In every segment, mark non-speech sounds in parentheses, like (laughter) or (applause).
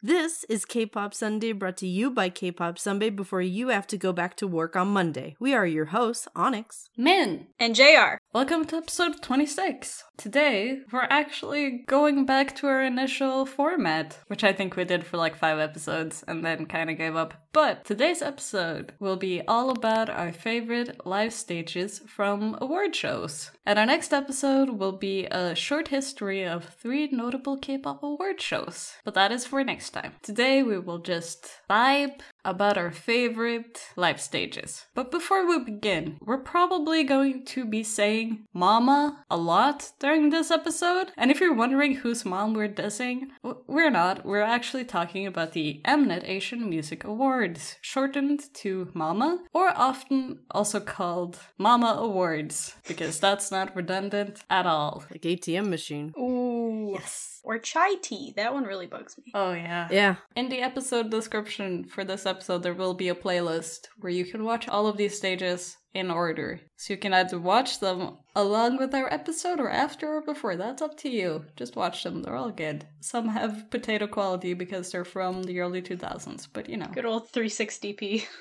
This is K-Pop Sunday brought to you by K-Pop Sunday before you have to go back to work on Monday. We are your hosts, Onyx. Min! And JR. Welcome to episode 26. Today, we're actually going back to our initial format, which I think we did for like five episodes and then kind of gave up. But today's episode will be all about our favorite live stages from award shows. And our next episode will be a short history of three notable K-pop award shows. But that is for next time. Today we will just vibe about our favorite life stages. But before we begin, we're probably going to be saying mama a lot during this episode. And if you're wondering whose mom we're dissing, we're not. We're actually talking about the Mnet Asian Music Awards, shortened to MAMA, or often also called Mama Awards, because that's not redundant at all. Like ATM machine. Ooh. Yes. Or chai tea. That one really bugs me. Oh, yeah. Yeah. In the episode description for this episode, there will be a playlist where you can watch all of these stages in order. So you can either watch them along with our episode or after or before. That's up to you. Just watch them. They're all good. Some have potato quality because they're from the early 2000s, but you know. Good old 360p. (laughs)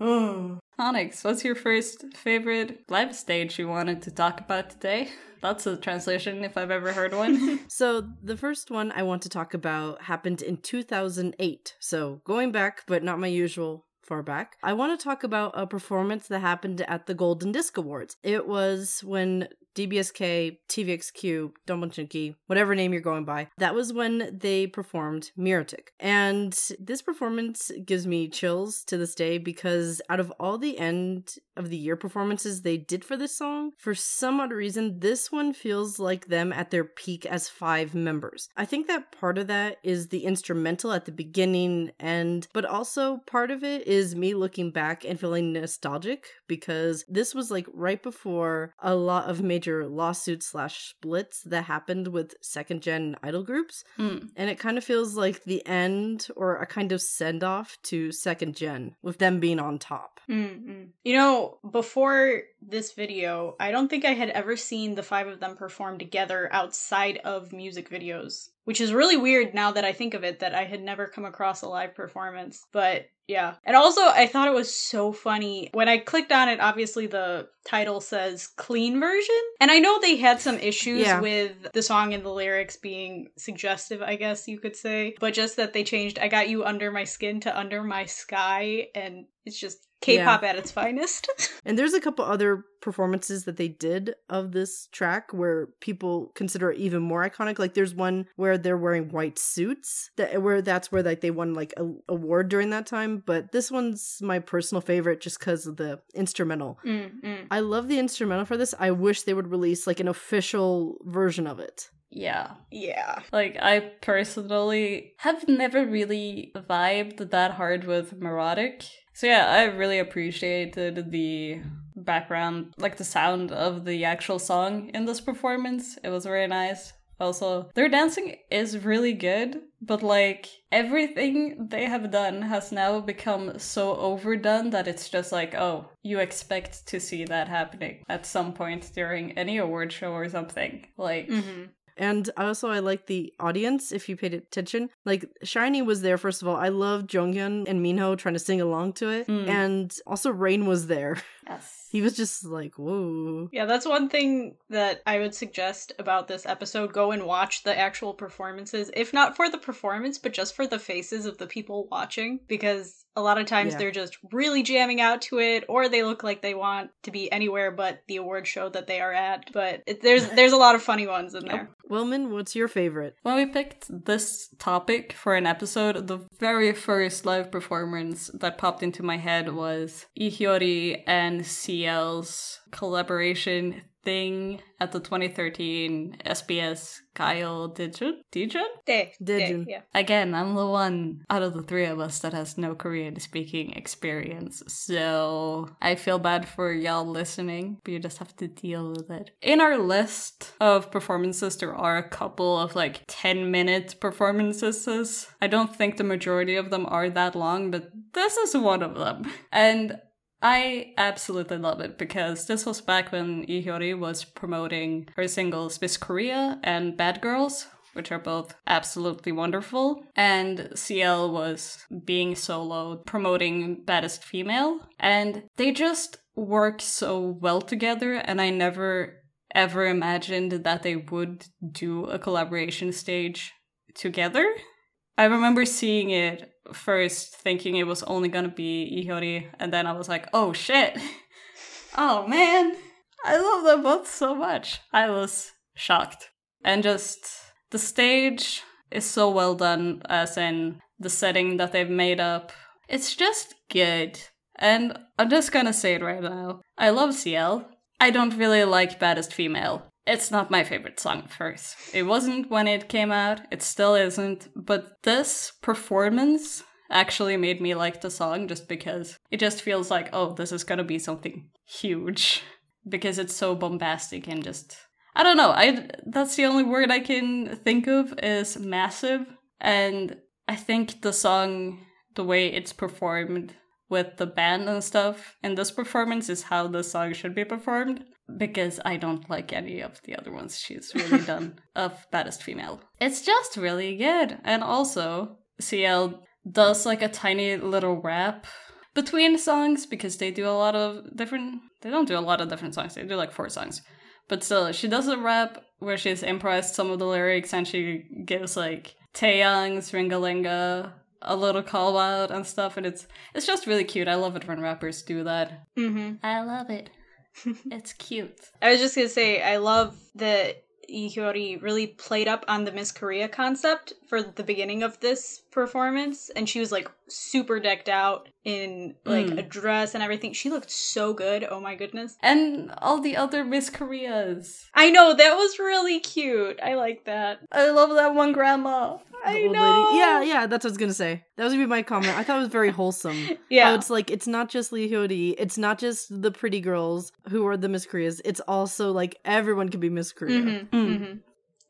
Oh. (sighs) Onyx, what's your first favorite live stage you wanted to talk about today? That's a translation if I've ever heard one. (laughs) (laughs) so, the first one I want to talk about happened in 2008. So, going back, but not my usual far back. I want to talk about a performance that happened at the Golden Disc Awards. It was when DBSK, TVXQ, Donbonchunki, whatever name you're going by, that was when they performed Mirotic. And this performance gives me chills to this day because out of all the end of the year performances they did for this song, for some odd reason, this one feels like them at their peak as five members. I think that part of that is the instrumental at the beginning and but also part of it is me looking back and feeling nostalgic because this was like right before a lot of major major lawsuits slash splits that happened with second gen idol groups. Mm. And it kind of feels like the end or a kind of send off to second gen with them being on top. Mm-mm. You know, before this video, I don't think I had ever seen the five of them perform together outside of music videos which is really weird now that I think of it that I had never come across a live performance. But yeah. And also, I thought it was so funny. When I clicked on it, obviously the title says clean version. And I know they had some issues yeah. with the song and the lyrics being suggestive, I guess you could say. But just that they changed I got you under my skin to under my sky. And it's just K-pop yeah. at its finest. (laughs) and there's a couple other performances that they did of this track where people consider it even more iconic. Like there's one where they're wearing white suits that where that's where like they won like a award during that time. But this one's my personal favorite just because of the instrumental. Mm, mm. I love the instrumental for this. I wish they would release like an official version of it. Yeah. Yeah. Like, I personally have never really vibed that hard with Mirotic. So, yeah, I really appreciated the background, like the sound of the actual song in this performance. It was very nice. Also, their dancing is really good, but like everything they have done has now become so overdone that it's just like, oh, you expect to see that happening at some point during any award show or something. Like, mm-hmm. And also, I like the audience, if you paid attention. Like, SHINee was there, first of all. I love Jonghyun and Minho trying to sing along to it. Mm. And also, Rain was there. (laughs) Yes. He was just like, whoa. Yeah, that's one thing that I would suggest about this episode. Go and watch the actual performances, if not for the performance, but just for the faces of the people watching, because a lot of times yeah. they're just really jamming out to it, or they look like they want to be anywhere but the award show that they are at. But it, there's (laughs) there's a lot of funny ones in there. Wellman, what's your favorite? When we picked this topic for an episode, the very first live performance that popped into my head was Lee and and CL's collaboration thing at the 2013 SBS Kyle Daejun? Daejun? Day. Daejun. Yeah. Again, I'm the one out of the three of us that has no Korean speaking experience, so I feel bad for y'all listening, but you just have to deal with it. In our list of performances, there are a couple of like 10 minute performances. I don't think the majority of them are that long, but this is one of them. And I absolutely love it because this was back when Lee Hyori was promoting her singles Miss Korea and Bad Girls, which are both absolutely wonderful. And CL was being solo, promoting Baddest Female. And they just work so well together, and I never ever imagined that they would do a collaboration stage together. I remember seeing it first thinking it was only gonna be Lee Hyori, and then I was like, oh shit. (laughs) oh man. I love them both so much. I was shocked. And just the stage is so well done, as in the setting that they've made up. It's just good. And I'm just gonna say it right now. I love CL. I don't really like Baddest Female. It's not my favorite song first. It wasn't when it came out, it still isn't, but this performance actually made me like the song just because it just feels like, oh, this is gonna be something huge. Because it's so bombastic and just I don't know. I that's the only word I can think of is massive. And I think the song, the way it's performed with the band and stuff in this performance is how the song should be performed. Because I don't like any of the other ones. She's really done (laughs) of Baddest Female. It's just really good. And also, CL does like a tiny little rap between songs because they do a lot of different they don't do a lot of different songs. They do like four songs. But still she does a rap where she's improvised some of the lyrics and she gives like Taeyang's Ringa Linga a little call out and stuff. And it's it's just really cute. I love it when rappers do that. Mm-hmm. i love it (laughs) it's cute I was just gonna say, I love that Lee Hyori really played up on the Miss Korea concept for the beginning of this performance, and she was like super decked out in like Mm. a dress and everything. She looked so good. Oh my goodness. and all the other miss koreas I know that was really cute. I like that. i love that one grandma I know. lady. Yeah, yeah, that's what I was gonna say. That was gonna be my comment. I thought it was very wholesome. (laughs) Yeah. How it's like it's not just Lee Hyori, it's not just the pretty girls who are the Miss Koreas. It's also like everyone can be Miss Korea. Mhm, Mm. mhm.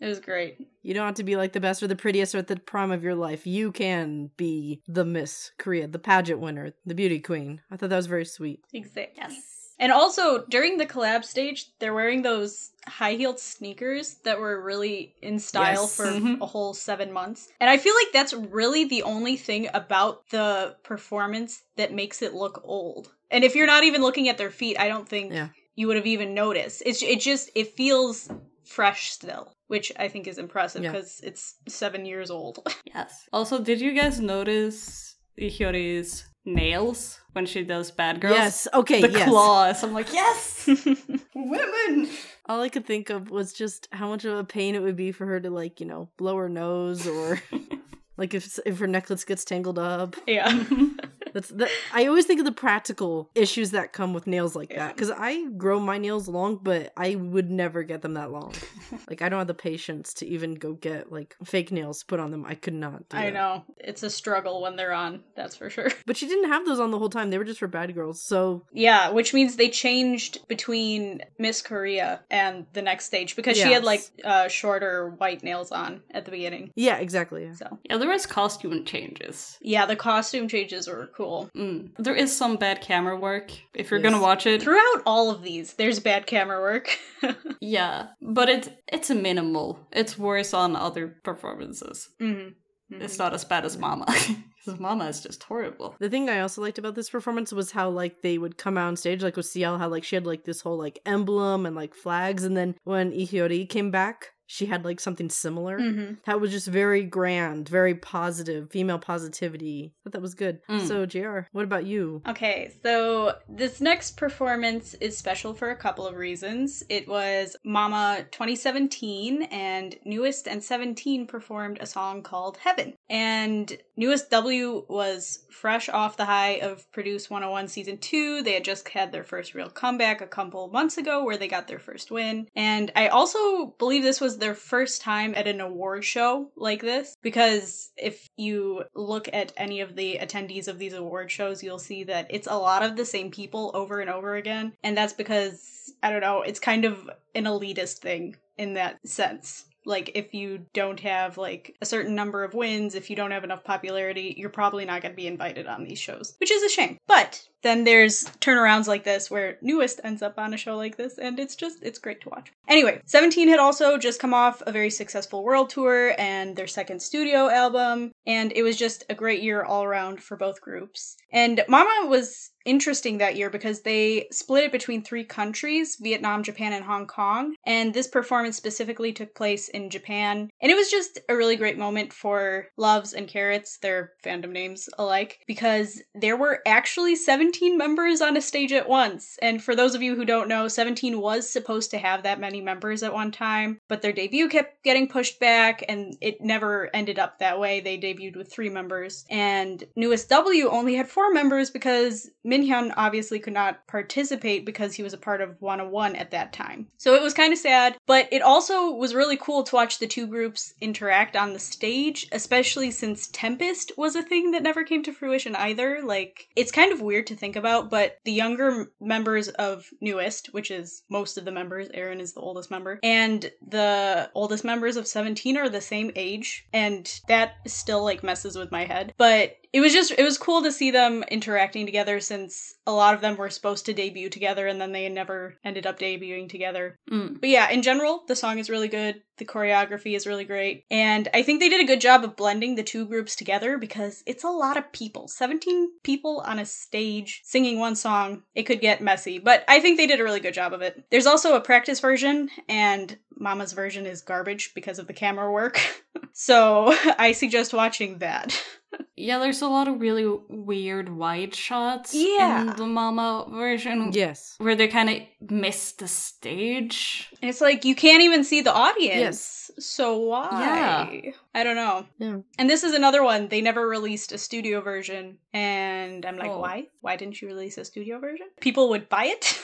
It was great. You don't have to be like the best or the prettiest or at the prime of your life. You can be the Miss Korea, the pageant winner, the beauty queen. I thought that was very sweet. Exactly. yes And also during the collab stage, they're wearing those high heeled sneakers that were really in style Yes. for Mhm. a whole seven months. And I feel like that's really the only thing about the performance that makes it look old. And if you're not even looking at their feet, I don't think Yeah. you would have even noticed. It's it just it feels fresh still, which I think is impressive Yeah. because it's seven years old. (laughs) yes also did you guys notice Lee Hyori's nails when she does bad girls Yes. Okay. the yes. claws i'm like yes (laughs) women All I could think of was just how much of a pain it would be for her to like, you know, blow her nose or (laughs) like if if her necklace gets tangled up. yeah. (laughs) That's that. I always think of the practical issues that come with nails like Yeah. that because I grow my nails long, but I would never get them that long. (laughs) like I don't have the patience to even go get like fake nails put on them. I could not. Do I that. know. It's a struggle when they're on, that's for sure. But she didn't have those on the whole time. They were just for bad girls. So Yeah, which means they changed between Miss Korea and the next stage because she had like uh shorter white nails on at the beginning. yeah, exactly. yeah. So yeah there is costume changes yeah, the costume changes were cool. Mm. There is some bad camera work if you're Yes. gonna watch it. Throughout all of these, there's bad camera work. (laughs) Yeah, but it's it's minimal. It's worse on other performances. Mhm. It's not as bad as Mama. (laughs) Because Mama is just horrible. The thing I also liked about this performance was how like they would come out on stage, like with CL, how like she had like this whole like emblem and like flags, and then when Lee Hyori came back, she had like something similar. Mhm. That was just very grand, very positive, female positivity. I thought that was good. Mm. So, JR, what about you? Okay, so this next performance is special for a couple of reasons. It was Mama 2017, and NU'EST and 17 performed a song called Heaven. And NU'EST W was fresh off the high of Produce 101 Season 2. They had just had their first real comeback a couple months ago where they got their first win. And I also believe this was their first time at an award show like this because if you look at any of the attendees of these award shows, you'll see that it's a lot of the same people over and over again. And that's because, I don't know, it's kind of an elitist thing in that sense. Like, if you don't have, like, a certain number of wins, if you don't have enough popularity, you're probably not going to be invited on these shows, which is a shame. But then there's turnarounds like this where NU'EST ends up on a show like this, and it's just it's great to watch. Anyway, 17 had also just come off a very successful world tour and their second studio album, and it was just a great year all around for both groups. And Mama was interesting that year because they split it between three countries Vietnam, Japan, and Hong Kong. And this performance specifically took place in Japan. And it was just a really great moment for Loves and Carats, their fandom names alike, because there were actually 17 members on a stage at once. And for those of you who don't know, 17 was supposed to have that many members at one time, but their debut kept getting pushed back and it never ended up that way. They debuted with three members. And NU'EST W only had four members because Minhyun obviously could not participate because he was a part of 101 at that time. So it was kind of sad, but it also was really cool to watch the two groups interact on the stage, especially since Tempest was a thing that never came to fruition either. Like, it's kind of weird to think about, but the younger members of NU'EST, which is most of the members, Aaron is the oldest member, and the oldest members of 17 are the same age, and that still like messes with my head. But it was just it was cool to see them interacting together since a lot of them were supposed to debut together and then they never ended up debuting together. Mm. But yeah, in general, the song is really good. The choreography is really great. And I think they did a good job of blending the two groups together because it's a lot of people. 17 people on a stage singing one song. It could get messy, but I think they did a really good job of it. There's also a practice version, and Mama's version is garbage because of the camera work. (laughs) so (laughs) I suggest watching that. (laughs) Yeah, there's a lot of really weird wide shots Yeah. in the Mama version Yes. where they kind of miss the stage. It's like you can't even see the audience. Yes. So why? Yeah. I don't know. Yeah. And this is another one. They never released a studio version. And I'm like, Oh. why? Why didn't you release a studio version? People would buy it?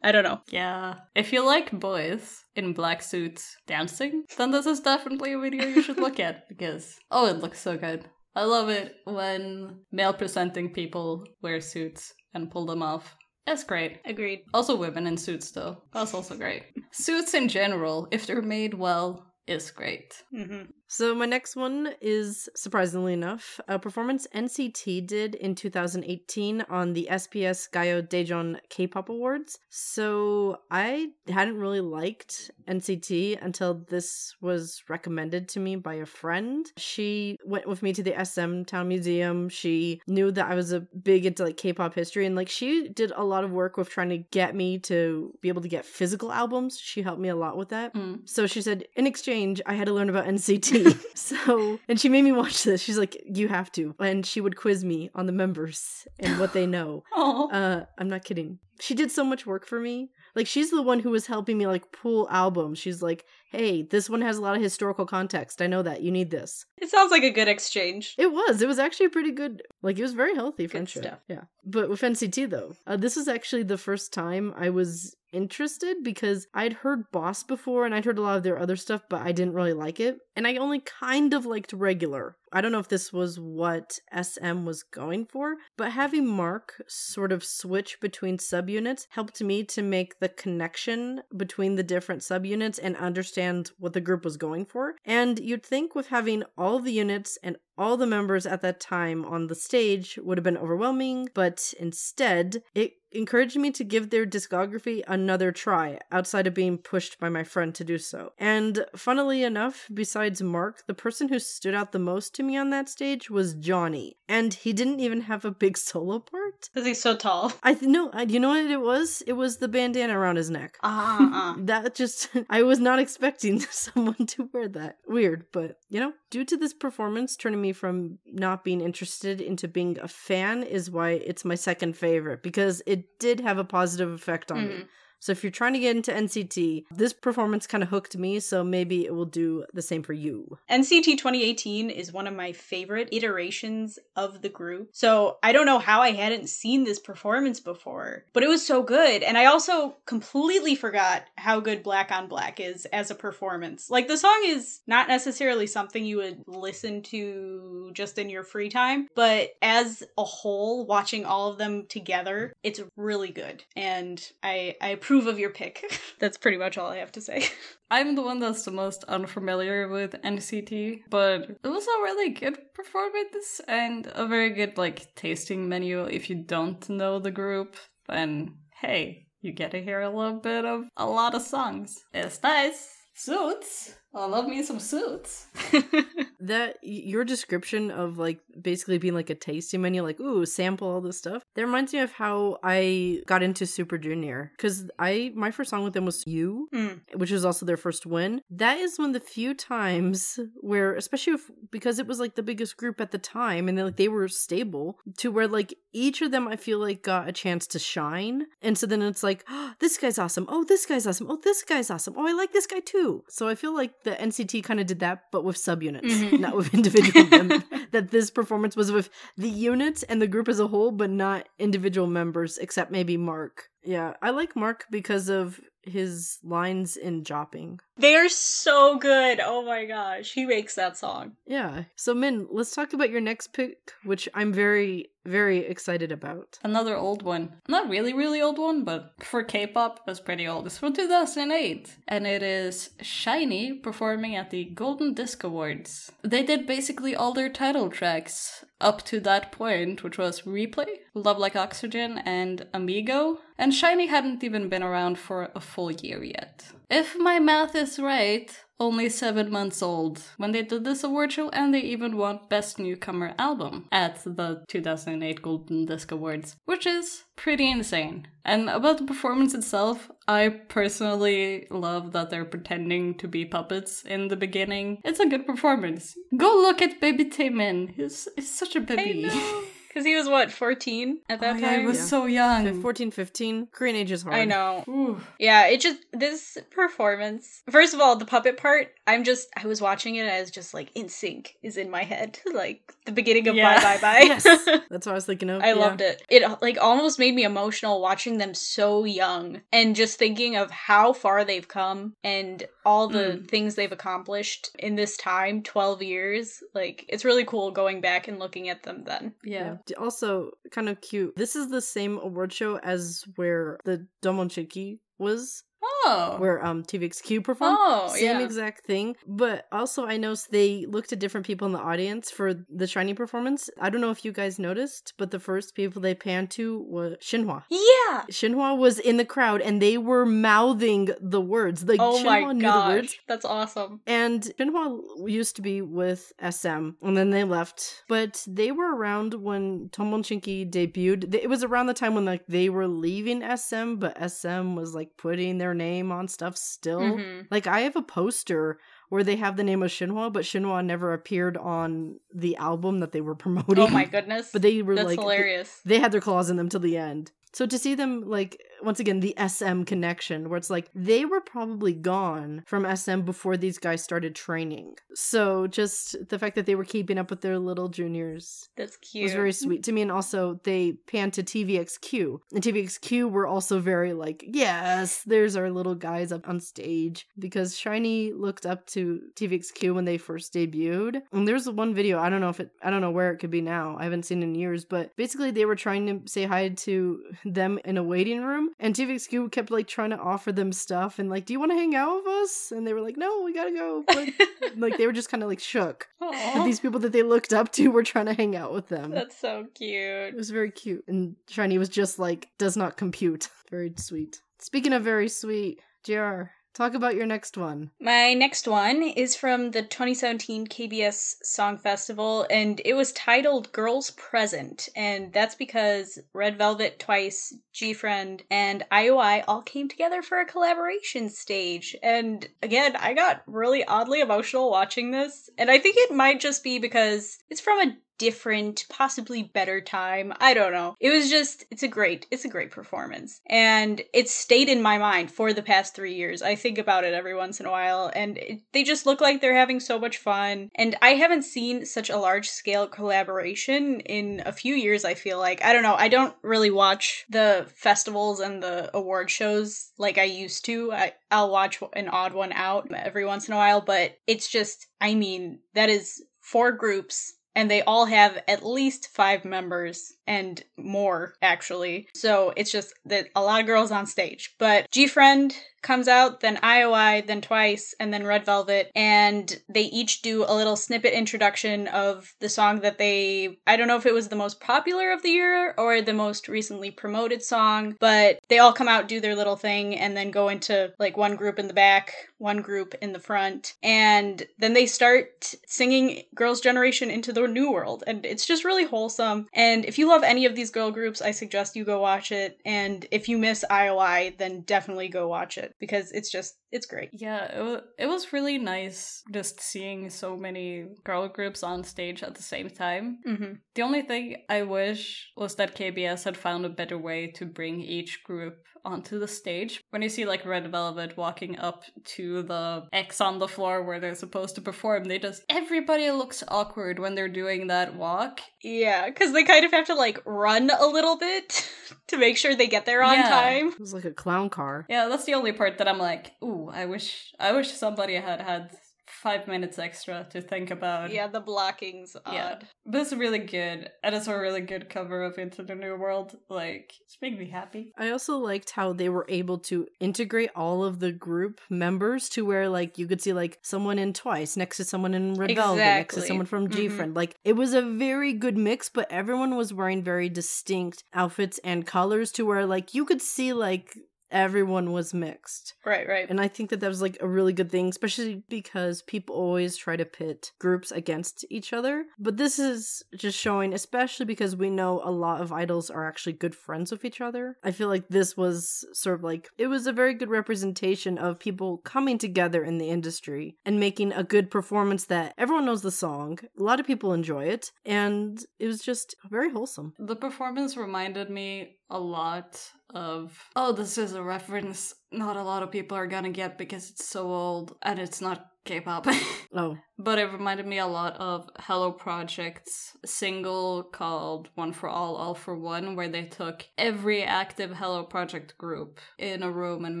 I don't know. Yeah. If you like boys in black suits dancing, then this is definitely a video you should look at because, oh, it looks so good. I love it when male presenting people wear suits and pull them off. That's great. Agreed. Also, women in suits, though. That's also great. Suits in general, if they're made well, is great. hmm So my next one is surprisingly enough a performance NCT did in 2018 on the SBS Gayo Daejeon K-pop Awards. So I hadn't really liked NCT until this was recommended to me by a friend. She went with me to the SM Town Museum. She knew that I was a big into like K-pop history and like she did a lot of work with trying to get me to be able to get physical albums. She helped me a lot with that. Mm. So she said, in exchange, I had to learn about NCT. (laughs) (laughs) so, and she made me watch this. She's like, you have to. And she would quiz me on the members and what they know. (laughs) Oh. Uh, I'm not kidding. She did so much work for me. Like, she's the one who was helping me, like, pull albums. She's like, hey, this one has a lot of historical context. I know that. You need this. It sounds like a good exchange. It was. It was actually a pretty good. Like, it was very healthy friendship. stuff. Yeah. But with NCT, though, uh, this was actually the first time I was interested because I'd heard Boss before and I'd heard a lot of their other stuff, but I didn't really like it. And I only kind of liked regular. I don't know if this was what SM was going for, but having Mark sort of switch between subunits helped me to make the connection between the different subunits and understand what the group was going for. And you'd think with having all the units and all the members at that time on the stage would have been overwhelming, but instead, it encouraged me to give their discography another try outside of being pushed by my friend to do so. And funnily enough, besides Mark, the person who stood out the most to me on that stage was Johnny, and he didn't even have a big (laughs) solo part. Because he's so tall. I th- no, I, you know what it was? It was the bandana around his neck. Ah, uh, (laughs) That just, (laughs) I was not expecting someone to wear that. Weird, but you know, due to this performance turning me from not being interested into being a fan, is why it's my second favorite because it did have a positive effect on me. Mm-hmm. So if you're trying to get into NCT, this performance kind of hooked me, so maybe it will do the same for you. NCT 2018 is one of my favorite iterations of the group. So I don't know how I hadn't seen this performance before, but it was so good. And I also completely forgot how good Black on Black is as a performance. Like the song is not necessarily something you would listen to just in your free time, but as a whole, watching all of them together, it's really good. And I I appreciate approve of your pick. (laughs) That's pretty much all I have to say. (laughs) I'm the one that's the most unfamiliar with NCT, but it was a really good performance and a very good like tasting menu if you don't know the group. Then hey, you get to hear a little bit of a lot of songs. It's nice. Suits. I love me some suits. (laughs) that your description of like basically being like a tasting menu like ooh sample all this stuff that reminds me of how i got into super junior. Because i my first song with them was you Mm. which was also their first win. That is one of the few times where especially if, because it was like the biggest group at the time and they like they were stable to where like each of them i feel like got a chance to shine. And so then it's like oh, this guy's awesome. Oh this guy's awesome. Oh this guy's awesome. Oh i like this guy too. So i feel like the nct kind of did that but with subunits Mhm. not with (laughs) individual members (laughs) that this performance was with the units and the group as a whole but not individual members except maybe mark yeah i like mark because of his lines in jopping they are so good. Oh my gosh. He makes that song. yeah so min let's talk about your next pick which i'm very very excited about Another old one. Not really, really old one, but for K pop, it's pretty old. It's from 2008. And it is SHINee performing at the Golden Disc Awards. They did basically all their title tracks up to that point, which was Replay, Love Like Oxygen, and Amigo. And SHINee hadn't even been around for a full year yet. If my math is right, only seven months old when they did this award show, and they even won Best Newcomer Album at the 2008 Golden Disc Awards, which is pretty insane. And about the performance itself, I personally love that they're pretending to be puppets in the beginning. It's a good performance. Go look at Baby Taemin. He's, he's such a baby. (laughs) Because he was what, 14 at that Oh, yeah, he was Yeah. so young. 14 15 korean age is hard I know. Ooh. Yeah, it just this performance. First of all, the puppet part. I'm just I was watching it I was just like NSYNC is in my head, (laughs) like the beginning of Yeah. Bye Bye Bye. yes (laughs) that's what i was thinking of I yeah. loved it. It like almost made me emotional watching them so young and just thinking of how far they've come and all the mm. things they've accomplished in this time, 12 years. Like it's really cool going back and looking at them then. Yeah. Also, kind of cute. This is the same award show as where the Domonchiki was, Oh. where um TVXQ performed. Oh, Same yeah. exact thing. But also, I noticed they looked at different people in the audience for the SHINee performance. I don't know if you guys noticed, but the first people they panned to was Shinhwa. Yeah. Shinhwa was in the crowd and they were mouthing the words. Like oh Shinhwa my knew the words. gosh. That's awesome. And Shinhwa used to be with SM, and then they left. But they were around when Tomonchinki debuted. It was around the time when like they were leaving SM, but SM was like putting their name on stuff still. Mhm. Like I have a poster where they have the name of Shinhwa, but Shinhwa never appeared on the album that they were promoting. (laughs) Oh my goodness. But they were That's like hilarious. they had their claws in them till the end. So to see them like once again the SM connection where it's like they were probably gone from SM before these guys started training. So just the fact that they were keeping up with their little juniors That's cute. was very sweet to me and also they panned to TVXQ. And TVXQ were also very like, yes, there's our little guys up on stage because SHINee looked up to TVXQ when they first debuted. And there's one video, I don't know if it I don't know where it could be now. I haven't seen it in years, but basically they were trying to say hi to them in a waiting room and TVXQ kept like trying to offer them stuff and like, "Do you want to hang out with us?" And they were like, "No, we got to go." But (laughs) like they were just kind of like shook that these people that they looked up to were trying to hang out with them. That's so cute. It was very cute. And SHINee was just like, does not compute. Very sweet. Speaking of very sweet, JR, talk about your next one. My next one is from the 2017 KBS Song Festival, and it was titled Girls Present. And that's because Red Velvet, Twice, G Friend, and IOI all came together for a collaboration stage. And again, I got really oddly emotional watching this. And I think it might just be because it's from a different, possibly better time. I don't know. It was just, it's a great, it's a great performance. And it's stayed in my mind for the past three years. I think about it every once in a while, and it, they just look like they're having so much fun. And I haven't seen such a large scale collaboration in a few years, I feel like. I don't know. I don't really watch the festivals and the award shows like I used to. I, I'll watch an odd one out every once in a while, but it's just, I mean, that is four groups and they all have at least five members and more actually. So it's just that a lot of girls on stage. But G Friend comes out, then IOI, then Twice, and then Red Velvet, and they each do a little snippet introduction of the song that they I don't know if it was the most popular of the year or the most recently promoted song, but they all come out, do their little thing, and then go into like one group in the back, one group in the front, and then they start singing Girls' Generation into the New World, and it's just really wholesome. And if you love any of these girl groups, I suggest you go watch it. And if you miss IOI, then definitely go watch it because it's just it's great. Yeah, it was, it was really nice just seeing so many girl groups on stage at the same time. Mm-hmm. The only thing I wish was that KBS had found a better way to bring each group onto the stage. When you see like Red Velvet walking up to the X on the floor where they're supposed to perform, they just everybody looks awkward when they're doing that walk. Yeah, because they kind of have to like run a little bit (laughs) to make sure they get there on Yeah. time. It was like a clown car. Yeah, that's the only part that I'm like, ooh, I wish I wish somebody had had five minutes extra to think about. Yeah, the blocking's odd. Yeah. But it's really good. And it's a really good cover of Into the New World. Like, it's making me happy. I also liked how they were able to integrate all of the group members to where like you could see like someone in Twice next to someone in Red Velvet next to someone from mm-hmm. G. Friend. Like it was a very good mix, but everyone was wearing very distinct outfits and colors to where like you could see like everyone was mixed. Right, right. And I think that that was like a really good thing, especially because people always try to pit groups against each other. But this is just showing, especially because we know a lot of idols are actually good friends with each other. I feel like this was sort of like, it was a very good representation of people coming together in the industry and making a good performance that everyone knows the song. A lot of people enjoy it. And it was just very wholesome. The performance reminded me a lot of oh, this is a reference not a lot of people are gonna get because it's so old and it's not K pop. (laughs) Oh, But it reminded me a lot of Hello Project's single called One for All, All for One, where they took every active Hello Project group in a room and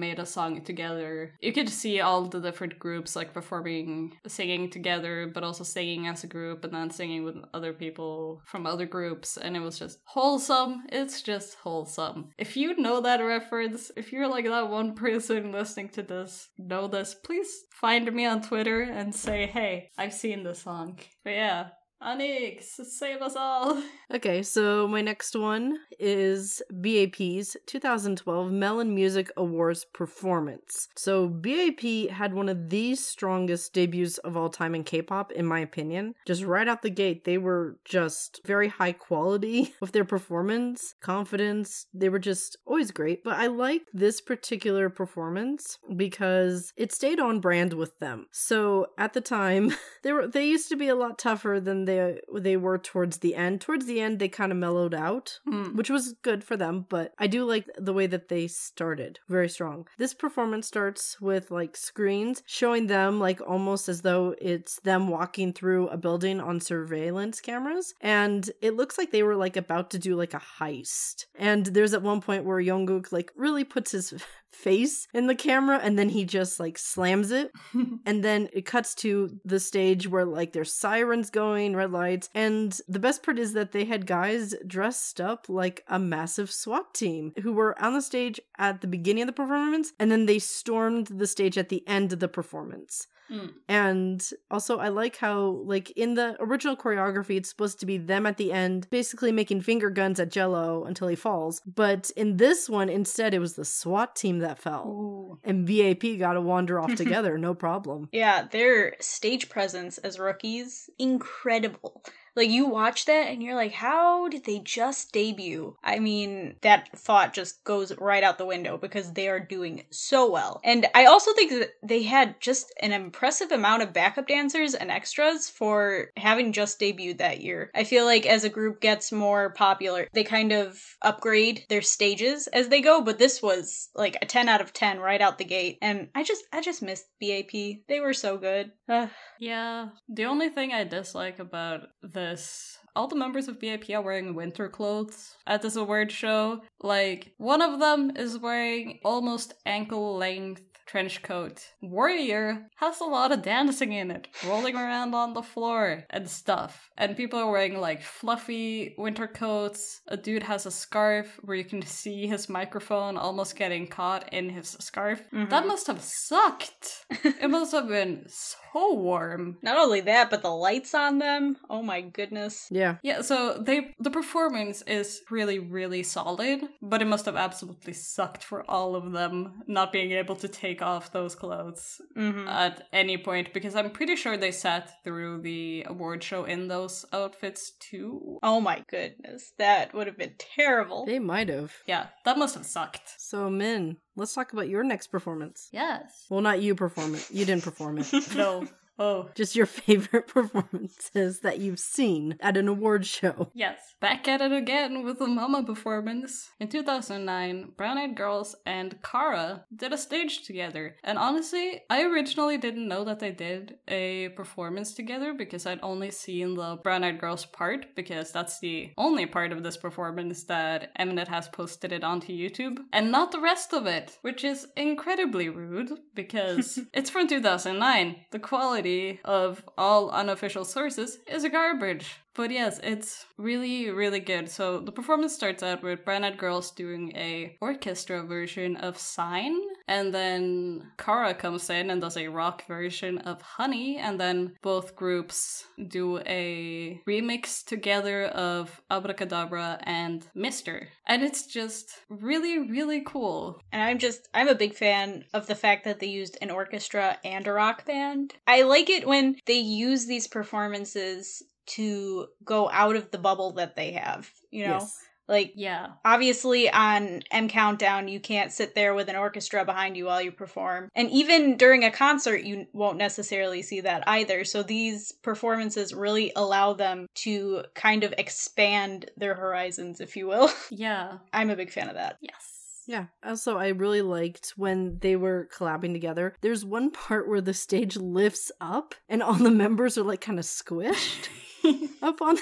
made a song together. You could see all the different groups like performing, singing together, but also singing as a group and then singing with other people from other groups. And it was just wholesome. It's just wholesome. If you know that reference, if you're like that one person listening to this, know this, please find me on Twitter and say, hey, I've seen this song. But yeah, Onyx, save us all. (laughs) Okay, so my next one is BAP's 2012 Melon Music Awards performance. So BAP had one of the strongest debuts of all time in K-pop, in my opinion. Just right out the gate, they were just very high quality (laughs) with their performance, confidence. They were just always great. But I like this particular performance because it stayed on brand with them. So at the time, (laughs) they were they used to be a lot tougher than they they were towards the end. Towards the end, they kind of mellowed out, Hmm. which was good for them. But I do like the way that they started, very strong. This performance starts with like screens showing them like almost as though it's them walking through a building on surveillance cameras, and it looks like they were like about to do like a heist. And there's at one point where Jungkook like really puts his (laughs) face in the camera and then he just like slams it. (laughs) And then it cuts to the stage where like there's sirens going red lights. And the best part is that they had guys dressed up like a massive swat team who were on the stage at the beginning of the performance and then they stormed the stage at the end of the performance Mm. and also, I like how, like, in the original choreography, it's supposed to be them at the end, basically making finger guns at Zelo until he falls. But in this one, instead, it was the SWAT team that fell. Ooh. And BAP got to wander off (laughs) together, no problem. Yeah, their stage presence as rookies, incredible. Like you watch that and you're like, how did they just debut? I mean, that thought just goes right out the window because they are doing so well. And I also think that they had just an impressive amount of backup dancers and extras for having just debuted that year. I feel like as a group gets more popular, they kind of upgrade their stages as they go, but this was like a 10 out of 10 right out the gate. And I just I just missed BAP. They were so good. Ugh. Yeah, the only thing I dislike about this, all the members of BAP are wearing winter clothes at this award show. Like, one of them is wearing almost ankle length trench coat. Warrior has a lot of dancing in it, rolling around on the floor and stuff. And people are wearing like fluffy winter coats. A dude has a scarf where you can see his microphone almost getting caught in his scarf. That mm-hmm. must have sucked. it (laughs) must have been so warm. Not only that, but the lights on them. Oh my goodness. Yeah. Yeah, so they the performance is really really solid, but it must have absolutely sucked for all of them not being able to take off those clothes hmm at any point because I'm pretty sure they sat through the award show in those outfits too. Oh my goodness. That would have been terrible. They might have. Yeah, that must have sucked. So, Min, let's talk about your next performance. Yes. Well, not you perform it. You didn't perform it. (laughs) No. Oh. Just your (laughs) favorite performances that you've seen at an award show. Yes. Back at it again with the Mama performance. In 2009, Brown Eyed Girls and Kara did a stage together. And honestly, I originally didn't know that they did a performance together because I'd only seen the Brown Eyed Girls part because that's the only part of this performance that Mnet has posted it onto YouTube and not the rest of it, which is incredibly rude because (laughs) it's from 2009. The quality of all unofficial sources is garbage. But yes, it's really, really good. So the performance starts out with Brown Girls doing a orchestra version of Sign, and then Kara comes in and does a rock version of Honey, and then both groups do a remix together of Abracadabra and Mister. And it's just really, really cool. And I'm just, I'm a big fan of the fact that they used an orchestra and a rock band. I like it when they use these performances to go out of the bubble that they have, you know? Yes. Like, Yeah. obviously on M Countdown, you can't sit there with an orchestra behind you while you perform. And even during a concert, you won't necessarily see that either. So these performances really allow them to kind of expand their horizons, if you will. (laughs) Yeah. I'm a big fan of that. Yes. Yeah. Also, I really liked when they were collabing together. There's one part where the stage lifts up and all the (laughs) members are like kind of squished (laughs) (laughs) up on.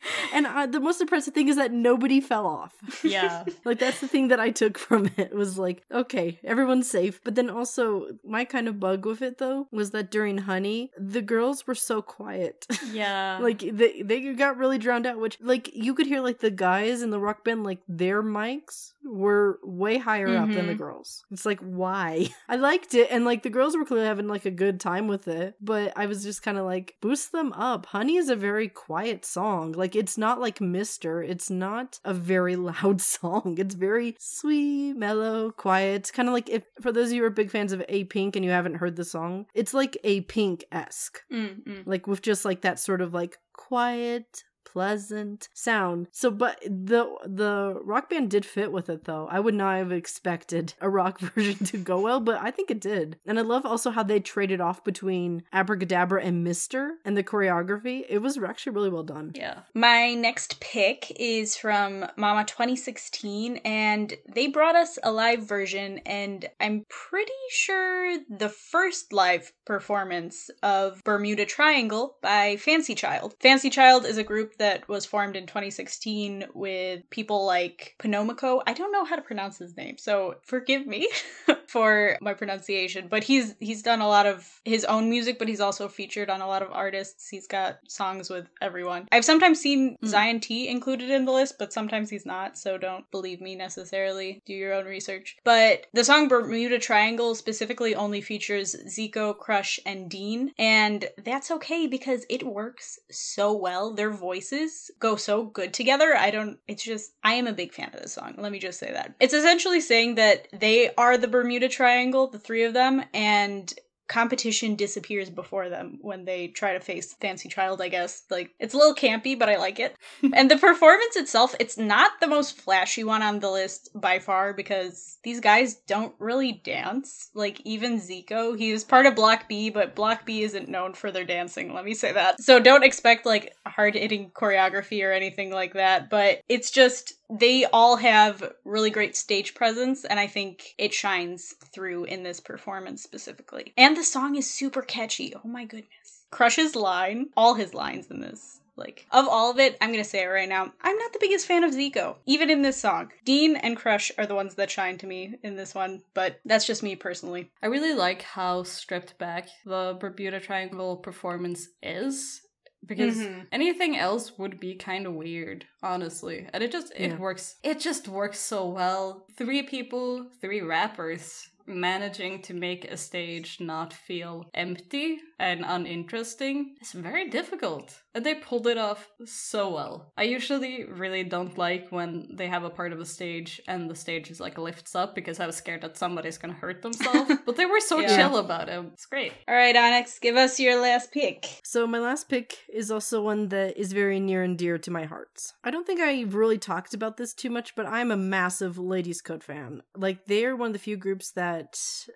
(laughs) And uh, the most impressive thing is that nobody fell off. (laughs) Yeah. (laughs) like that's the thing that I took from it was like, okay, everyone's safe. But then also my kind of bug with it though was that during Honey, the girls were so quiet. Yeah. like they they got really drowned out, which like you could hear like the guys in the rock band like their mics were way higher up than the Mhm. girls. It's like why? I liked it and like the girls were clearly having like a good time with it, but I was just kind of like boost them up. Honey is a very quiet song. Like it's not like Mister. It's not a very (laughs) loud song. It's very sweet, mellow, quiet. Kind of like if for those of you who are big fans of A Pink and you haven't heard the song, it's like A Pink esque Mm-mm. like with just like that sort of like quiet pleasant sound. So but the the rock band did fit with it though. I would not have expected a rock (laughs) version to go well but i think it did. And i love also how they traded off between abracadabra and mister and the choreography. It was actually really well done. Yeah. My next pick is from Mama 2016, and they brought us a live version, and I'm pretty sure the first live performance of Bermuda Triangle by Fancy Child. Fancy Child is a group that was formed in 2016 with people like Ponomako. I don't know how to pronounce his name, so forgive me (laughs) for my pronunciation, but he's he's done a lot of his own music, but he's also featured on a lot of artists. He's got songs with everyone. I've sometimes seen Mm. Zion T included in the list, but sometimes he's not, so don't believe me necessarily. Do your own research. But the song Bermuda Triangle specifically only features Zico, Crush, and Dean, and that's okay because it works so well. Their voices go so good together. I don't, it's just, I am a big fan of this song. Let me just say that. It's essentially saying that they are the Bermuda Triangle, the three of them, and competition disappears before them when they try to face Fancy Child, I guess. Like, it's a little campy, but I like it. (laughs) and the performance itself, it's not the most flashy one on the list by far because these guys don't really dance. Like, even Zico, he was part of Block B, but Block B isn't known for their dancing, let me say that. So don't expect, like, hard hitting choreography or anything like that, but it's just they all have really great stage presence and i think it shines through in this performance specifically and the song is super catchy oh my goodness crush's line all his lines in this Like, of all of it, I'm gonna say it right now. I'm not the biggest fan of Zico, even in this song. Dean and Crush are the ones that shine to me in this one, but that's just me personally. I really like how stripped back the Bermuda Triangle performance is. Because Mhm. anything else would be kind of weird, honestly. And it just it Yeah. works. It just works so well. Three people, three rappers managing to make a stage not feel empty and uninteresting is very difficult. And they pulled it off so well. I usually really don't like when they have a part of a stage and the stage is like lifts up because I was scared that somebody's gonna hurt themselves. (laughs) but they were so Yeah. chill about it. It's great. All right, Onyx, give us your last pick. So my last pick is also one that is very near and dear to my heart. I don't think I really talked about this too much, but I'm a massive Ladies Code fan. Like they're one of the few groups that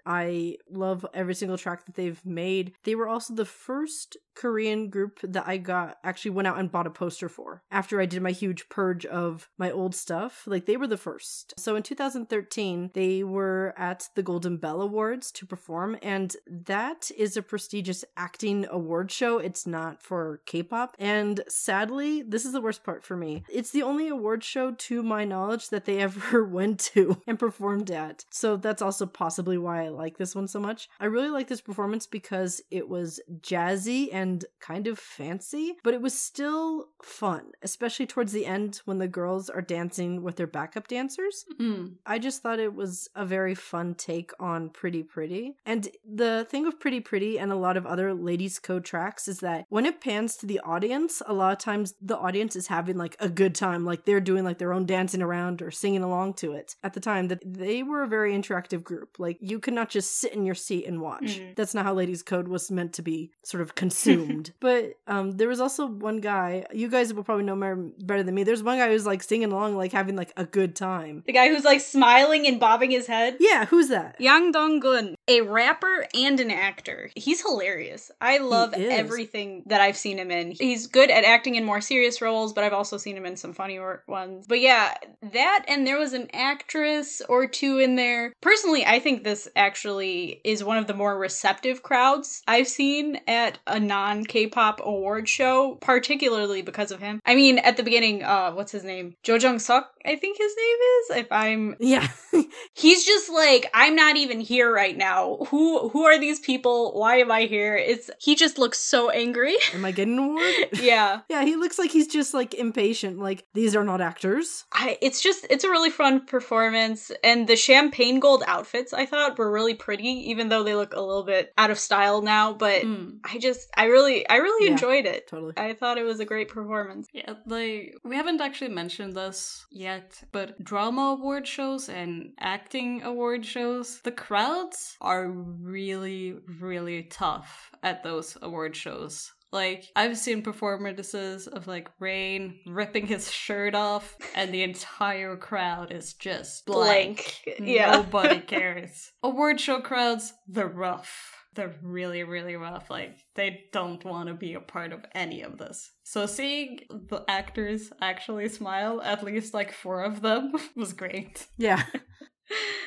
I love every single track that they've made. They were also the first Korean group that I got actually went out and bought a poster for after I did my huge purge of my old stuff. Like they were the first. So in 2013, they were at the Golden Bell Awards to perform, and that is a prestigious acting award show. It's not for K-pop, and sadly, this is the worst part for me. It's the only award show, to my knowledge, that they (laughs) ever went to and performed at. So that's also possibly why I like this one so much. I really like this performance because it was jazzy and kind of fancy, but it was still fun, especially towards the end when the girls are dancing with their backup dancers. Mm. I just thought it was a very fun take on Pretty Pretty. And the thing with Pretty Pretty and a lot of other Ladies Code tracks is that when it pans to the audience, a lot of times the audience is having like a good time, like they're doing like their own dancing around or singing along to it. At the time that they were a very interactive group. Like you could not just sit in your seat and watch. Mhm. That's not how Ladies Code was meant to be sort of consumed. (laughs) but um there was also one guy, you guys will probably know more better than me. There's one guy who's like singing along, like having like a good time. The guy who's like smiling and bobbing his head. Yeah, who's that? Yang Dong-gun, a rapper and an actor. He's hilarious. I love everything that I've seen him in. He's good at acting in more serious roles, but I've also seen him in some funny ones. But yeah, that and there was an actress or two in there. Personally, I think this actually is one of the more receptive crowds I've seen at a non-K-pop award show, particularly because of him. I mean, at the beginning, uh, what's his name? Jo Jung Suk, I think his name is. If I'm Yeah. (laughs) he's just like i'm not even here right now who who are these people why am i here it's he just looks so angry (laughs) Am I getting an award? yeah (laughs) yeah, he looks like he's just like impatient. Like, these are not actors. I, it's just it's a really fun performance and the champagne gold outfits i thought were really pretty even though they look a little bit out of style now but Mm. i just i really i really Yeah. enjoyed it Totally. i thought it was a great performance Yeah, like we haven't actually mentioned this yet, but drama award shows and acting award shows, the crowds are really, really tough at those award shows. Like, I've seen performances of like Rain ripping his shirt off, and the entire crowd is just blank. Blank. Yeah. Nobody (laughs) cares. Award show crowds, they're rough. They're really, really rough. Like, they don't want to be a part of any of this. So, seeing the actors actually smile, at least like four of them, (laughs) was great. Yeah. (laughs)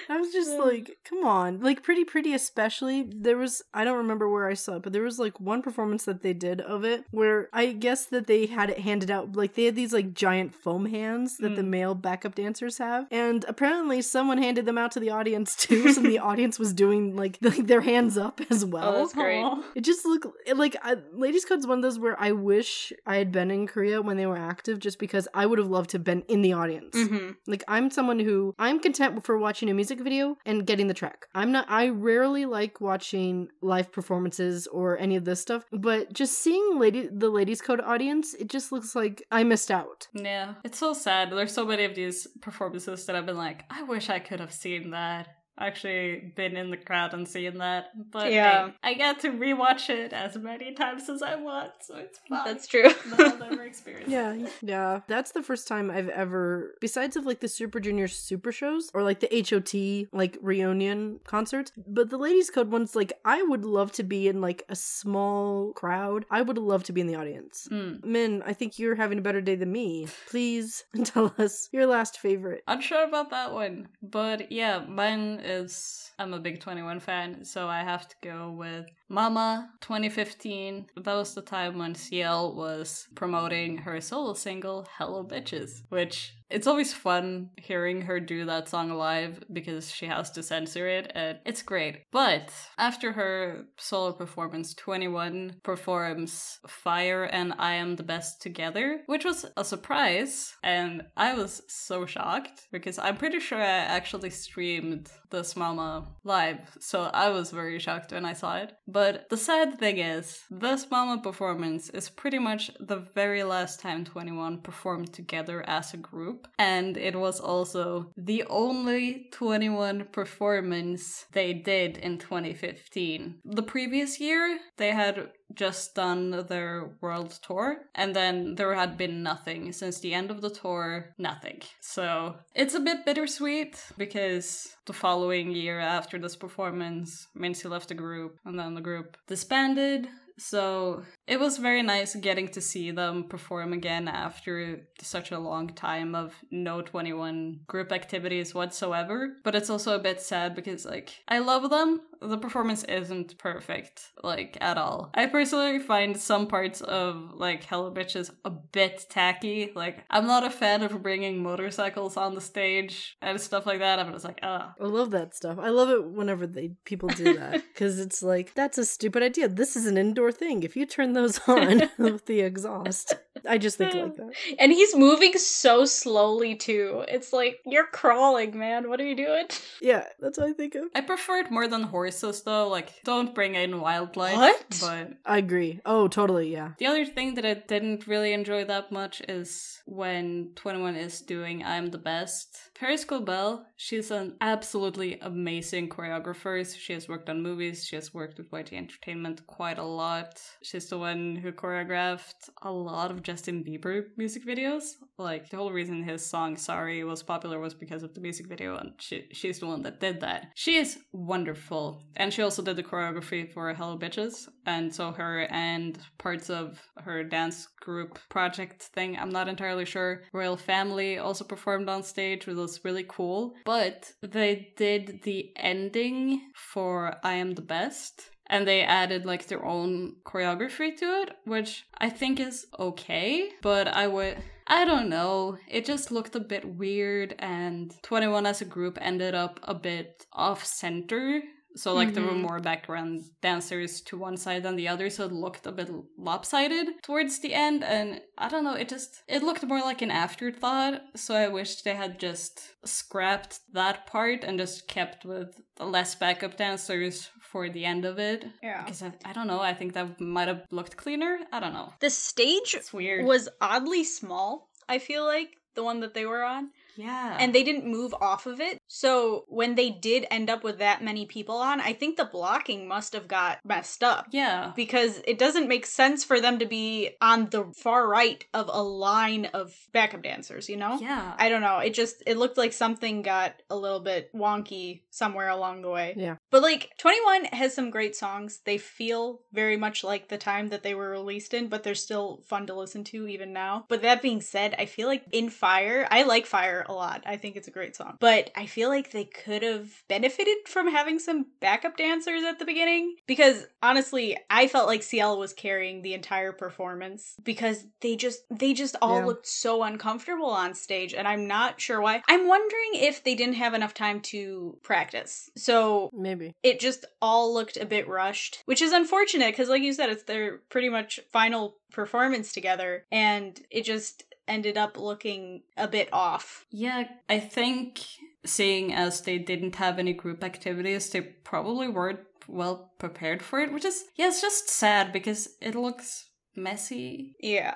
I was just like, come on. Like, Pretty Pretty, especially, there was, I don't remember where I saw it, but there was like one performance that they did of it where I guess that they had it handed out. Like, they had these like giant foam hands that the Mm. male backup dancers have. And apparently, someone handed them out to the audience too. so the (laughs) audience was doing like, like their hands up as well. Oh, that's great. It just looked it, like I, Ladies Code's one of those where I wish I had been in Korea when they were active, just because I would have loved to have been in the audience. mm-hmm. Like I'm someone who I'm content for watching a music video and getting the track. I'm not I rarely like watching live performances or any of this stuff, but just seeing lady the ladies code audience, it just looks like I missed out. Yeah, it's so sad. There's so many of these performances that I've been like, I wish I could have seen that. Actually, been in the crowd and seen that, but Yeah. hey, I get to rewatch it as many times as I want, so it's fine. that's true (laughs) I'll never experience. Yeah, yeah. That's the first time I've ever besides of like the Super Junior super shows or like the HOT like reunion concerts, but the ladies code ones like I would love to be in like a small crowd. I would love to be in the audience. Mm. Min, I think you're having a better day than me. Please (laughs) tell us your last favorite. Unsure about that one, but yeah, mine is I'm a big 2NE1 fan, so I have to go with Mama 2015. That was the time when CL was promoting her solo single Hello Bitches, which it's always fun hearing her do that song live because she has to censor it and it's great. But after her solo performance, 2NE1 performs Fire and I Am the Best together, which was a surprise. And I was so shocked because I'm pretty sure I actually streamed this Mama live, so I was very shocked when I saw it. But the sad thing is, this Mama performance is pretty much the very last time 2NE1 performed together as a group, and it was also the only 2NE1 performance they did in 2015. The previous year, they had just done their world tour, and then there had been nothing since the end of the tour, nothing. So it's a bit bittersweet because the following year after this performance, Minzy left the group, and then the group disbanded. So it was very nice getting to see them perform again after such a long time of no 2NE1 group activities whatsoever. But it's also a bit sad because, like, I love them. The performance isn't perfect, like, at all. I personally find some parts of, like, Hello Bitches a bit tacky. Like, I'm not a fan of bringing motorcycles on the stage and stuff like that. I'm just like, ah. I love that stuff. I love it whenever they people do that (laughs) because it's like that's a stupid idea. This is an indoor thing. If you turn those on (laughs) (laughs) with the exhaust, I just think like hmm. that. And he's moving so slowly too. It's like you're crawling, man. What are you doing? Yeah, that's what I think of. I prefer it more than horses, though. Like, don't bring in wildlife. What? But I agree. Oh, totally. Yeah. the other thing that I didn't really enjoy that much is when 2NE1 is doing I'm the Best. Parris Goebel, she's an absolutely amazing choreographer. She has worked on movies, she has worked with YG Entertainment quite a lot. She's the one who choreographed a lot of Justin Bieber music videos. Like, the whole reason his song Sorry was popular was because of the music video, and she, she's the one that did that. She is wonderful. And she also did the choreography for Hello Bitches. And so her and parts of her dance group project thing, I'm not entirely sure. Royal Family also performed on stage, which was really cool. But they did the ending for I Am the Best and they added like their own choreography to it, which I think is okay, but I would I don't know. It just looked a bit weird and 2NE1 as a group ended up a bit off center. So like there were Mhm. more background dancers to one side than the other, so it looked a bit lopsided towards the end and I don't know, it just it looked more like an afterthought, so I wished they had just scrapped that part and just kept with the less backup dancers for the end of it. Yeah. Because I, I don't know, I think that might have looked cleaner. I don't know. The stage weird. was oddly small, I feel like, the one that they were on. Yeah. And they didn't move off of it. So when they did end up with that many people on, I think the blocking must have got messed up. yeah. Because it doesn't make sense for them to be on the far right of a line of backup dancers, you know? Yeah. I don't know. It just it looked like something got a little bit wonky somewhere along the way. Yeah. But like 2NE1 has some great songs. They feel very much like the time that they were released in, but they're still fun to listen to even now. But that being said, I feel like in Fire, I like Fire a lot. I think it's a great song. But I feel like they could have benefited from having some backup dancers at the beginning because honestly, I felt like CL was carrying the entire performance because they just they just all Yeah. looked so uncomfortable on stage and I'm not sure why. I'm wondering if they didn't have enough time to practice. So Maybe. it just all looked a bit rushed, which is unfortunate because, like you said, it's their pretty much final performance together, and it just ended up looking a bit off. Yeah, I think seeing as they didn't have any group activities, they probably weren't well prepared for it, which is, yeah, it's just sad because it looks messy. Yeah,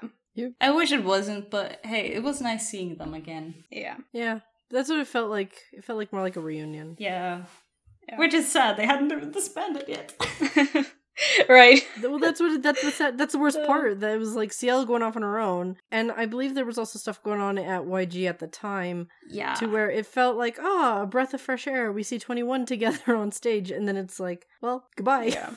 I wish it wasn't, but hey, it was nice seeing them again. yeah. Yeah. That's what it felt like. It felt like more like a reunion. Yeah. Yeah. Which is sad, they hadn't even disbanded yet. (laughs) (laughs) (laughs) right. Well, that's what that's the that's the worst (laughs) part. That it was like CL going off on her own, and I believe there was also stuff going on at YG at the time yeah. to where it felt like, ah, a breath of fresh air. We see 2NE1 together (laughs) on stage, and then it's like, well, goodbye. Yeah.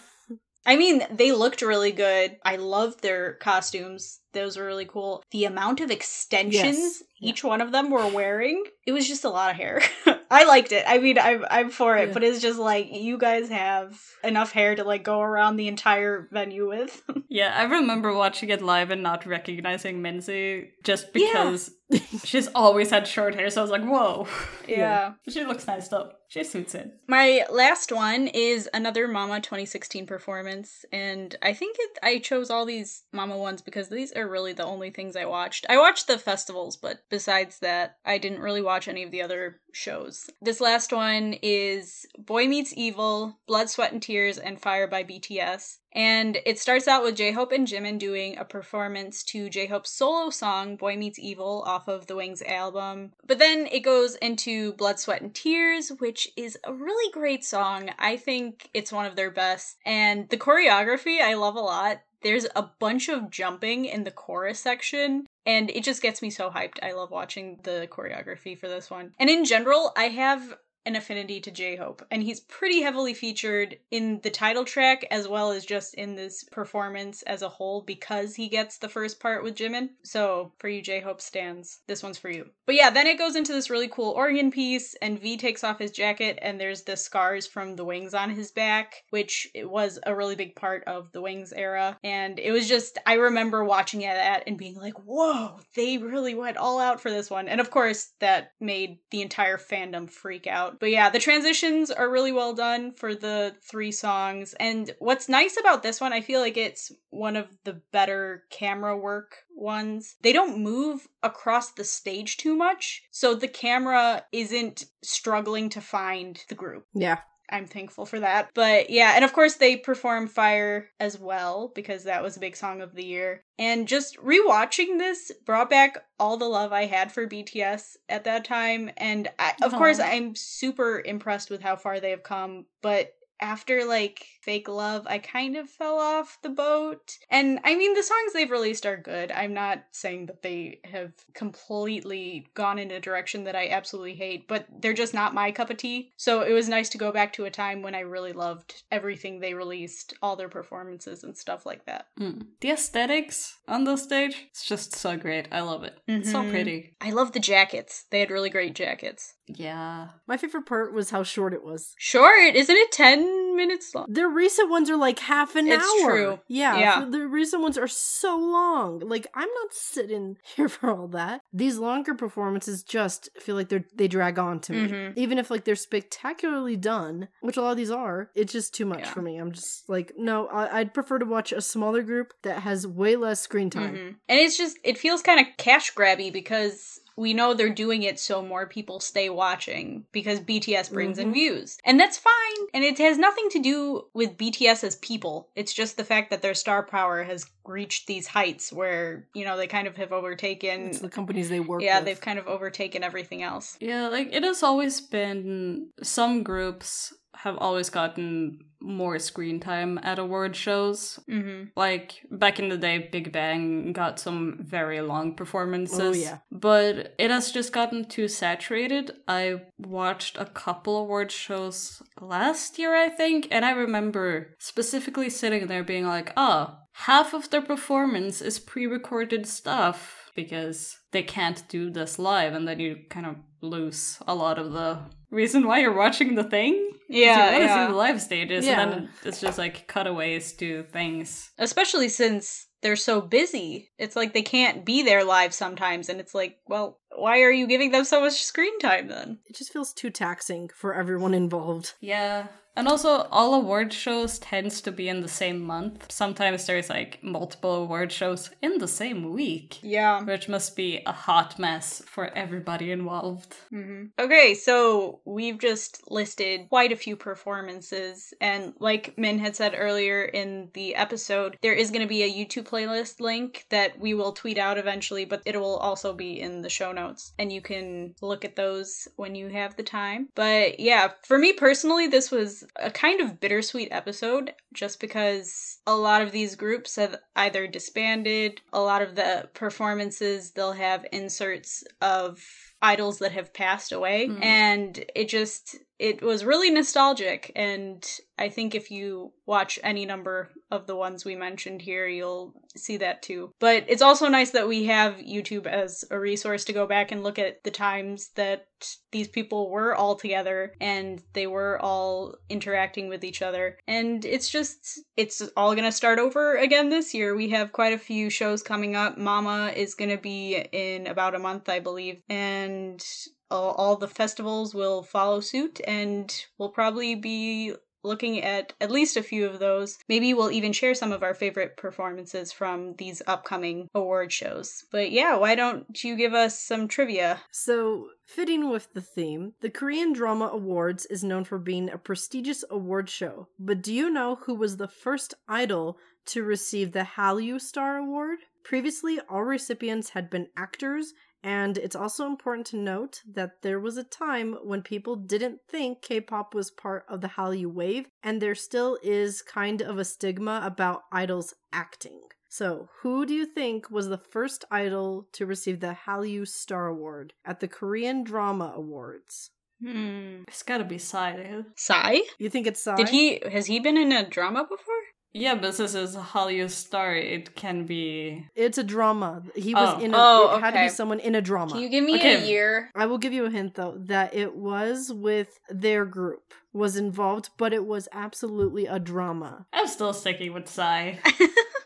I mean, they looked really good. I loved their costumes. those were really cool. The amount of extensions Yes. each one of them were wearing, it was just a lot of hair. (laughs) I liked it. I mean, I'm I'm for it, Yeah. but it's just like you guys have enough hair to like go around the entire venue with. (laughs) Yeah, I remember watching it live and not recognizing Minzy just Yeah. because (laughs) she's always had short hair. So I was like, whoa. yeah. She looks nice though. She suits it. My last one is another Mama 2016 performance, and I think it, I chose all these Mama ones because these are really the only things I watched. I watched the festivals, but besides that, I didn't really watch any of the other shows. This last one is Boy Meets Evil, Blood, Sweat, and Tears, and Fire by BTS. And it starts out with J Hope and Jimin doing a performance to J Hope's solo song, Boy Meets Evil, off of the Wings album. But then it goes into Blood, Sweat, and Tears, which is a really great song. I think it's one of their best. And the choreography I love a lot. There's a bunch of jumping in the chorus section. And it just gets me so hyped. I love watching the choreography for this one. And in general, I have an affinity to J Hope, and he's pretty heavily featured in the title track as well as just in this performance as a whole because he gets the first part with Jimin. So, for you J Hope stands, this one's for you. But yeah, then it goes into this really cool organ piece, and V takes off his jacket, and there's the scars from the wings on his back, which was a really big part of the wings era. And it was just, I remember watching that and being like, whoa, they really went all out for this one. And of course, that made the entire fandom freak out. But yeah, the transitions are really well done for the three songs. And what's nice about this one, I feel like it's one of the better camera work ones. They don't move across the stage too much, so the camera isn't struggling to find the group. Yeah. I'm thankful for that. But yeah, and of course they perform Fire as well because that was a big song of the year. And just rewatching this brought back all the love I had for BTS at that time. And I, of Aw. course, I'm super impressed with how far they have come. But after like Fake Love, I kind of fell off the boat. And I mean, the songs they've released are good. I'm not saying that they have completely gone in a direction that I absolutely hate, but they're just not my cup of tea. So it was nice to go back to a time when I really loved everything they released, all their performances and stuff like that. Mm. The aesthetics on the stage, it's just so great. I love it. It's so pretty. I love the jackets. They had really great jackets. Yeah. My favorite part was how short it was. Short, isn't it 10 minutes long? Their recent ones are like half an hour. It's hour. true. Yeah, Yeah. The recent ones are so long. Like I'm not sitting (laughs) here for all that. These longer performances just feel like they're they drag on to me. Mhm. Even if like they're spectacularly done, which a lot of these are, it's just too much Yeah. for me. I'm just like, no, I- I'd prefer to watch a smaller group that has way less screen time. Mhm. And it's just, it feels kind of cash grabby because we know they're doing it so more people stay watching because BTS brings in Mhm. views. And that's fine. And it has nothing to do with BTS as people. It's just the fact that their star power has reached these heights where, you know, they kind of have overtaken. It's the companies they work yeah, with. they've kind of overtaken everything else. Yeah, like it has always been some groups have always gotten more screen time at award shows. hmm Like back in the day, Big Bang got some very long performances. Oh, yeah. But it has just gotten too saturated. I watched a couple award shows last year, I think, and I remember specifically sitting there being like, oh, half of their performance is pre recorded stuff because they can't do this live, and then you kind of lose a lot of the reason why you're watching the thing. Yeah, you yeah. see the live stages, Yeah. and then it's just like cutaways to things. Especially since they're so busy. It's like they can't be there live sometimes. And it's like, well, why are you giving them so much screen time then? it just feels too taxing for everyone involved. Yeah. And also, all award shows tends to be in the same month. Sometimes there's like multiple award shows in the same week, Yeah. which must be a hot mess for everybody involved. hmm Okay, so we've just listed quite a few performances, and like Min had said earlier in the episode, there is going to be a YouTube playlist link that we will tweet out eventually, but it will also be in the show notes, and you can look at those when you have the time. But yeah, for me personally, this was a kind of bittersweet episode just because a lot of these groups have either disbanded, a lot of the performances, they'll have inserts of idols that have passed away Mm. and it just it was really nostalgic and I think if you watch any number of the ones we mentioned here, you'll see that too. But it's also nice that we have YouTube as a resource to go back and look at the times that these people were all together and they were all interacting with each other. And it's just, it's all gonna start over again this year. We have quite a few shows coming up. Mama is gonna be in about a month, I believe. And all, all the festivals will follow suit and we'll probably be looking at at least a few of those. Maybe we'll even share some of our favorite performances from these upcoming award shows. But yeah, why don't you give us some trivia? So, fitting with the theme, the Korean Drama Awards is known for being a prestigious award show. But do you know who was the first idol to receive the Hallyu Star Award? Previously, all recipients had been actors and it's also important to note that there was a time when people didn't think K pop was part of the Hallyu wave, and there still is kind of a stigma about idols acting. So, who do you think was the first idol to receive the Hallyu Star Award at the Korean Drama Awards? Hmm. It's gotta be Psy, dude. Psy? You think it's Psy? Did he has he been in a drama before? Yeah, but this is a Hallyu Star. It can be. It's a drama. He was Oh. in a. Oh, it had to be someone in a drama. Can you give me Okay. a year? I will give you a hint though that it was with their group was involved, but it was absolutely a drama. I'm still sticking with Psy. (laughs)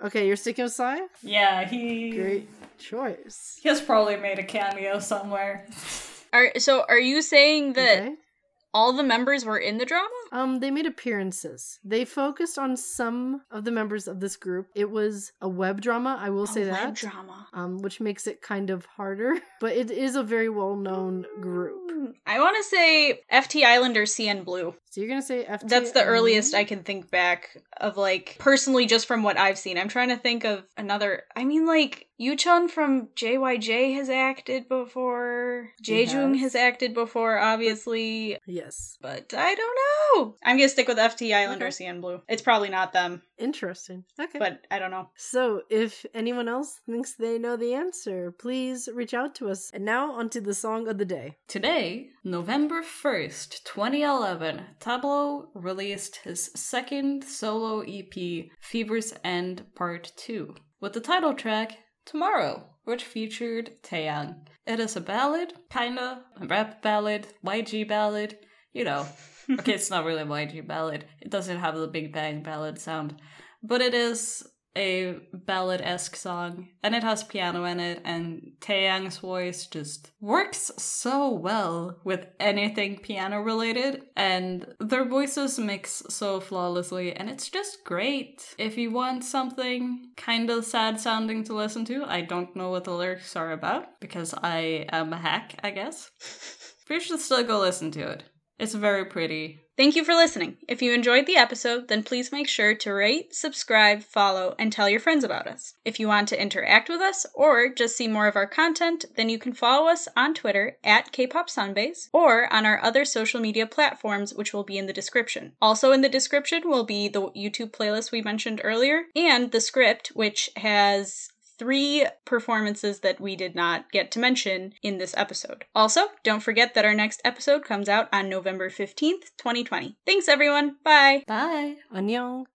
Okay, you're sticking with Psy? yeah, he. Great choice. He has probably made a cameo somewhere. Are so are you saying that Okay. All the members were in the drama? Um, they made appearances. They focused on some of the members of this group. It was a web drama, I will say A web that. drama. Um, which makes it kind of harder, (laughs) but it is a very well-known group. I want to say FT Island or CN Blue. So you're gonna say FT. That's the earliest? I can think back of like personally just from what I've seen. I'm trying to think of another. I mean, like Yuchun from JYJ has acted before. He Jaejoong has. has acted before, obviously. Yes. But I don't know. I'm gonna stick with FT Island or Okay. CN Blue. It's probably not them, Interesting. Okay. but I don't know. So, if anyone else thinks they know the answer, please reach out to us. And now, onto the song of the day. Today, November 1st, 2011, Tablo released his second solo EP, Fever's End Part 2, with the title track Tomorrow, which featured Taeyang. It is a ballad, kinda, a rap ballad, YG ballad, you know. (laughs) okay, it's not really a YG ballad, it doesn't have the Big Bang ballad sound, but it is a ballad esque song, and it has piano in it, and Taeyang's voice just works so well with anything piano related, and their voices mix so flawlessly, and it's just great. If you want something kind of sad sounding to listen to, I don't know what the lyrics are about, because I am a hack, I guess. But (laughs) you should still go listen to it. It's very pretty. Thank you for listening. If you enjoyed the episode, then please make sure to rate, subscribe, follow, and tell your friends about us. If you want to interact with us or just see more of our content, then you can follow us on Twitter at Kpop Sunbase or on our other social media platforms, which will be in the description. Also in the description will be the YouTube playlist we mentioned earlier and the script, which has three performances that we did not get to mention in this episode. Also, don't forget that our next episode comes out on November 15th, 2020. Thanks, everyone. Bye. Bye! Annyeong.